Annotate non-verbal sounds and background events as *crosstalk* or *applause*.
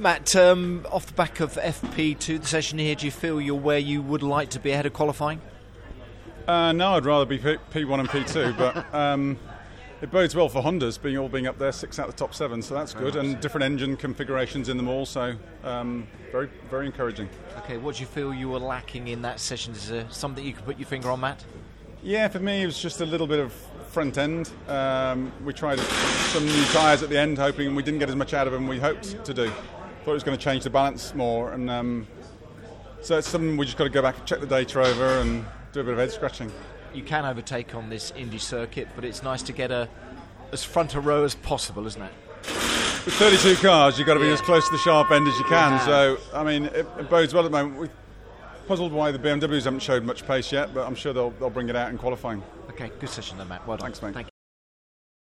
Matt, um, off the back of FP2, the session here, do you feel you're where you would like to be ahead of qualifying? Uh, no, I'd rather be P- P1 and P2, *laughs* but um, it bodes well for Hondas being all being up there, six out of the top seven, so that's good, and different engine configurations in them all, so um, very, very encouraging. Okay, what do you feel you were lacking in that session? Is there something you could put your finger on, Matt? Yeah, for me, it was just a little bit of front end. Um, we tried some new tyres at the end, hoping we didn't get as much out of them we hoped to do. Thought it was going to change the balance more, and um, so it's something we just got to go back and check the data over and do a bit of head scratching. You can overtake on this Indy circuit, but it's nice to get a as front a row as possible, isn't it? With 32 cars, you've got to be Yeah. as close to the sharp end as you can. Yeah. So, I mean, it, it bodes well at the moment. We're puzzled why the BMWs haven't showed much pace yet, but I'm sure they'll, they'll bring it out in qualifying. Okay, good session then, Matt. Well done. Thanks, mate. Thank.